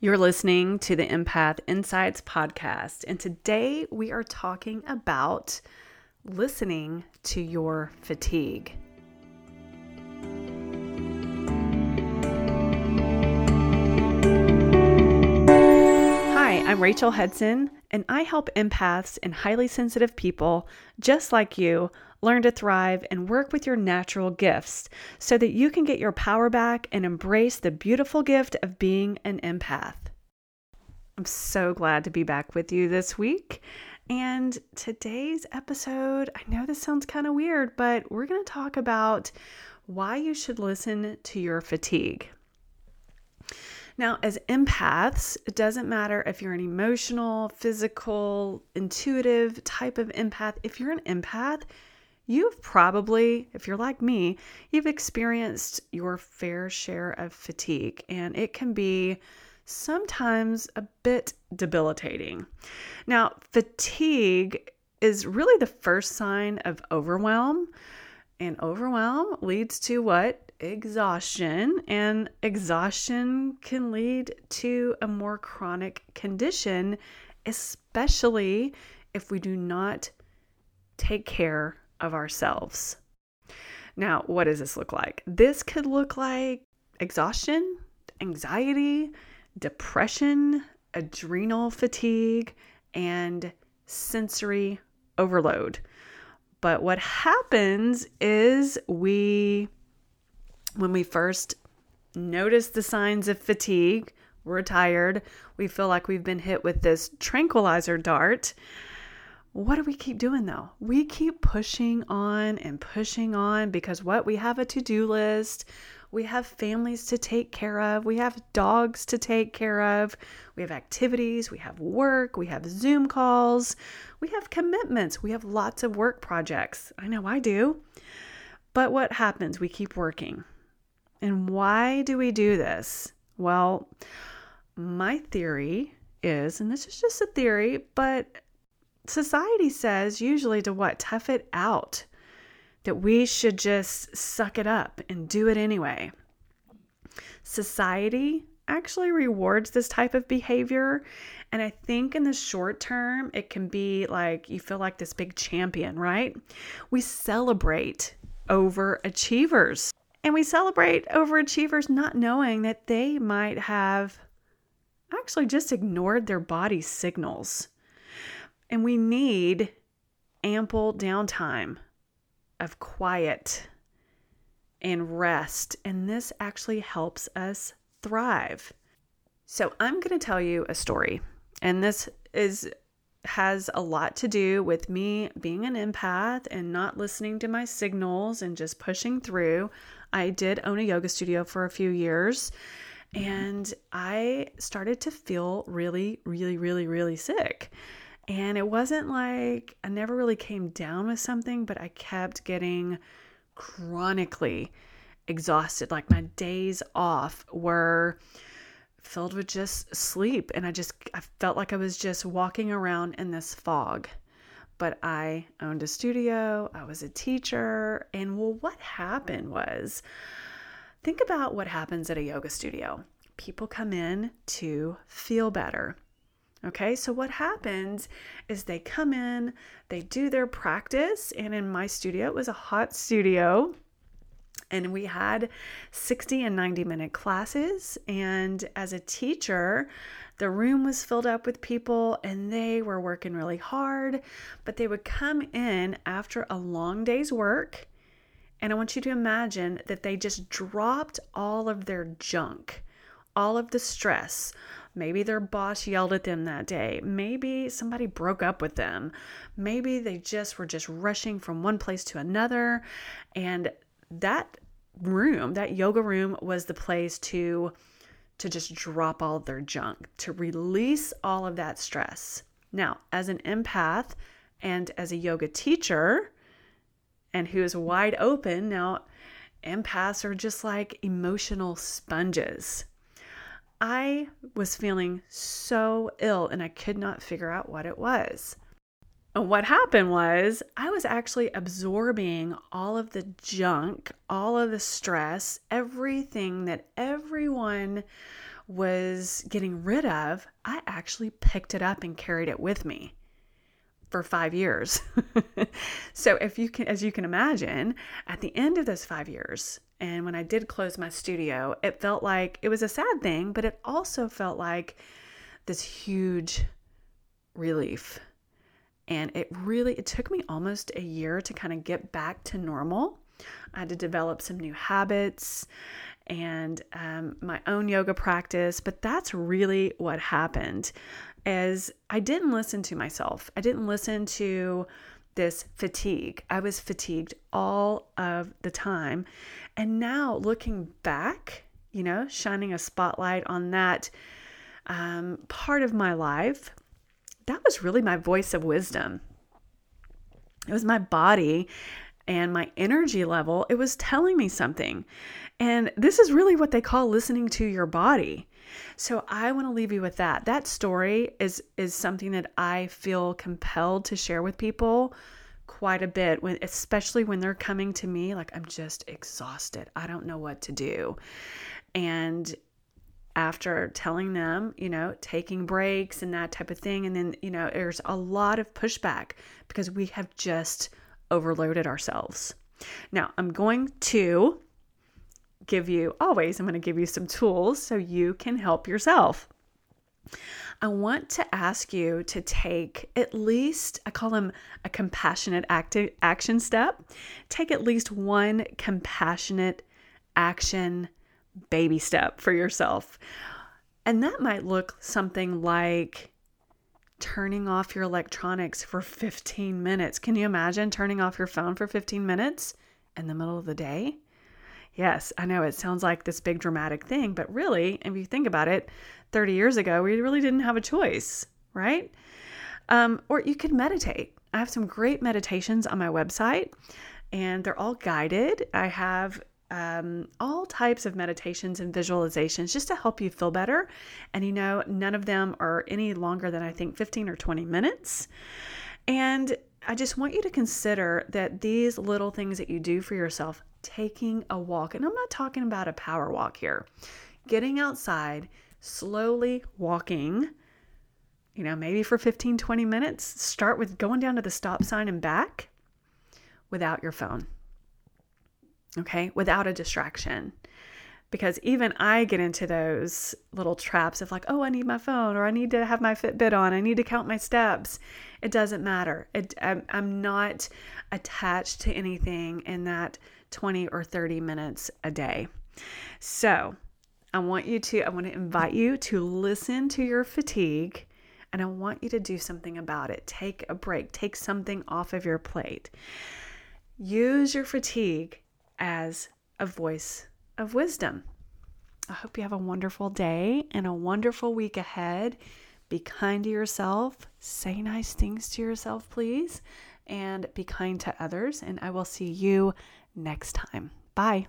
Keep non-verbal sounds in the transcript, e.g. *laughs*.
You're listening to the Empath Insights podcast, and today we are talking about listening to your fatigue. Hi, I'm Rachel Hudson, and I help empaths and highly sensitive people just like you learn to thrive and work with your natural gifts so that you can get your power back and embrace the beautiful gift of being an empath. I'm so glad to be back with you this week. And today's episode, I know this sounds kind of weird, but we're going to talk about why you should listen to your fatigue. Now, as empaths, it doesn't matter if you're an emotional, physical, intuitive type of empath. If you're an empath, you've probably, if you're like me, you've experienced your fair share of fatigue, and it can be sometimes a bit debilitating. Now, fatigue is really the first sign of overwhelm, and overwhelm leads to what? exhaustion, and exhaustion can lead to a more chronic condition, especially if we do not take care of ourselves. Now, what does this look like? This could look like exhaustion, anxiety, depression, adrenal fatigue, and sensory overload. But what happens is we when we first notice the signs of fatigue, we're tired, we feel like we've been hit with this tranquilizer dart. What do we keep doing though? We keep pushing on and pushing on because what? We have a to do list. We have families to take care of. We have dogs to take care of. We have activities. We have work. We have Zoom calls. We have commitments. We have lots of work projects. I know I do. But what happens? We keep working. And why do we do this? Well, my theory is, and this is just a theory, but society says usually to what? Tough it out. That we should just suck it up and do it anyway. Society actually rewards this type of behavior. And I think in the short term, it can be like you feel like this big champion, right? We celebrate overachievers. And we celebrate overachievers not knowing that they might have actually just ignored their body signals. And we need ample downtime of quiet and rest. And this actually helps us thrive. So, I'm going to tell you a story. And this is has a lot to do with me being an empath and not listening to my signals and just pushing through. I did own a yoga studio for a few years mm-hmm. and I started to feel really, really, really, really sick. And it wasn't like I never really came down with something, but I kept getting chronically exhausted. Like my days off were filled with just sleep. And I just, I felt like I was just walking around in this fog but I owned a studio, I was a teacher, and well, what happened was think about what happens at a yoga studio. People come in to feel better. Okay, so what happens is they come in, they do their practice, and in my studio, it was a hot studio and we had 60 and 90 minute classes. And as a teacher, the room was filled up with people and they were working really hard, but they would come in after a long day's work. And I want you to imagine that they just dropped all of their junk, all of the stress. Maybe their boss yelled at them that day. Maybe somebody broke up with them. Maybe they just were just rushing from one place to another. And that room, that yoga room was the place to to just drop all their junk, to release all of that stress. Now, as an empath and as a yoga teacher and who is wide open, now empaths are just like emotional sponges. I was feeling so ill and I could not figure out what it was what happened was I was actually absorbing all of the junk, all of the stress, everything that everyone was getting rid of, I actually picked it up and carried it with me for five years. *laughs* so if you can, as you can imagine, at the end of those five years, and when I did close my studio, it felt like it was a sad thing, but it also felt like this huge relief. And it really it took me almost a year to kind of get back to normal. I had to develop some new habits and um, my own yoga practice, but that's really what happened. As I didn't listen to myself, I didn't listen to this fatigue. I was fatigued all of the time. And now looking back, you know, shining a spotlight on that um, part of my life, that was really my voice of wisdom. It was my body and my energy level. It was telling me something. And this is really what they call listening to your body. So I want to leave you with that. That story is is something that I feel compelled to share with people quite a bit when especially when they're coming to me like I'm just exhausted. I don't know what to do. And after telling them, you know, taking breaks and that type of thing and then, you know, there's a lot of pushback because we have just overloaded ourselves. Now, I'm going to give you always I'm going to give you some tools so you can help yourself. I want to ask you to take at least, I call them a compassionate acti- action step. Take at least one compassionate action baby step for yourself. And that might look something like turning off your electronics for 15 minutes. Can you imagine turning off your phone for 15 minutes in the middle of the day? Yes, I know it sounds like this big dramatic thing, but really, if you think about it, 30 years ago, we really didn't have a choice, right? Um, or you could meditate. I have some great meditations on my website, and they're all guided. I have um, all types of meditations and visualizations just to help you feel better. And you know, none of them are any longer than I think 15 or 20 minutes. And I just want you to consider that these little things that you do for yourself, taking a walk, and I'm not talking about a power walk here, getting outside, slowly walking, you know, maybe for 15, 20 minutes. Start with going down to the stop sign and back without your phone, okay, without a distraction. Because even I get into those little traps of like, oh, I need my phone or I need to have my Fitbit on. I need to count my steps. It doesn't matter. It, I'm, I'm not attached to anything in that 20 or 30 minutes a day. So, I want you to, I want to invite you to listen to your fatigue and I want you to do something about it. Take a break, take something off of your plate. Use your fatigue as a voice of wisdom. I hope you have a wonderful day and a wonderful week ahead. Be kind to yourself, say nice things to yourself, please, and be kind to others. And I will see you next time. Bye.